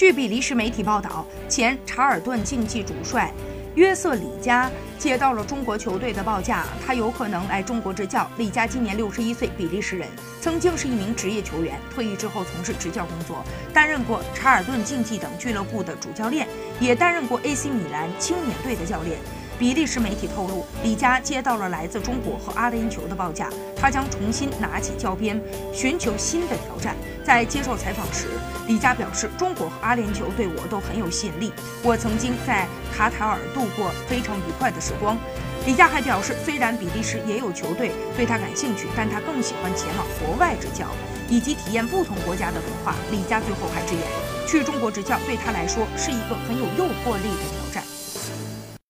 据比利时媒体报道，前查尔顿竞技主帅约瑟里加接到了中国球队的报价，他有可能来中国执教。李加今年六十一岁，比利时人，曾经是一名职业球员，退役之后从事执教工作，担任过查尔顿竞技等俱乐部的主教练，也担任过 AC 米兰青年队的教练。比利时媒体透露，李佳接到了来自中国和阿联酋的报价，他将重新拿起教鞭，寻求新的挑战。在接受采访时，李佳表示：“中国和阿联酋对我都很有吸引力，我曾经在卡塔尔度过非常愉快的时光。”李佳还表示，虽然比利时也有球队对他感兴趣，但他更喜欢前往国外执教，以及体验不同国家的文化。李佳最后还直言，去中国执教对他来说是一个很有诱惑力的挑战。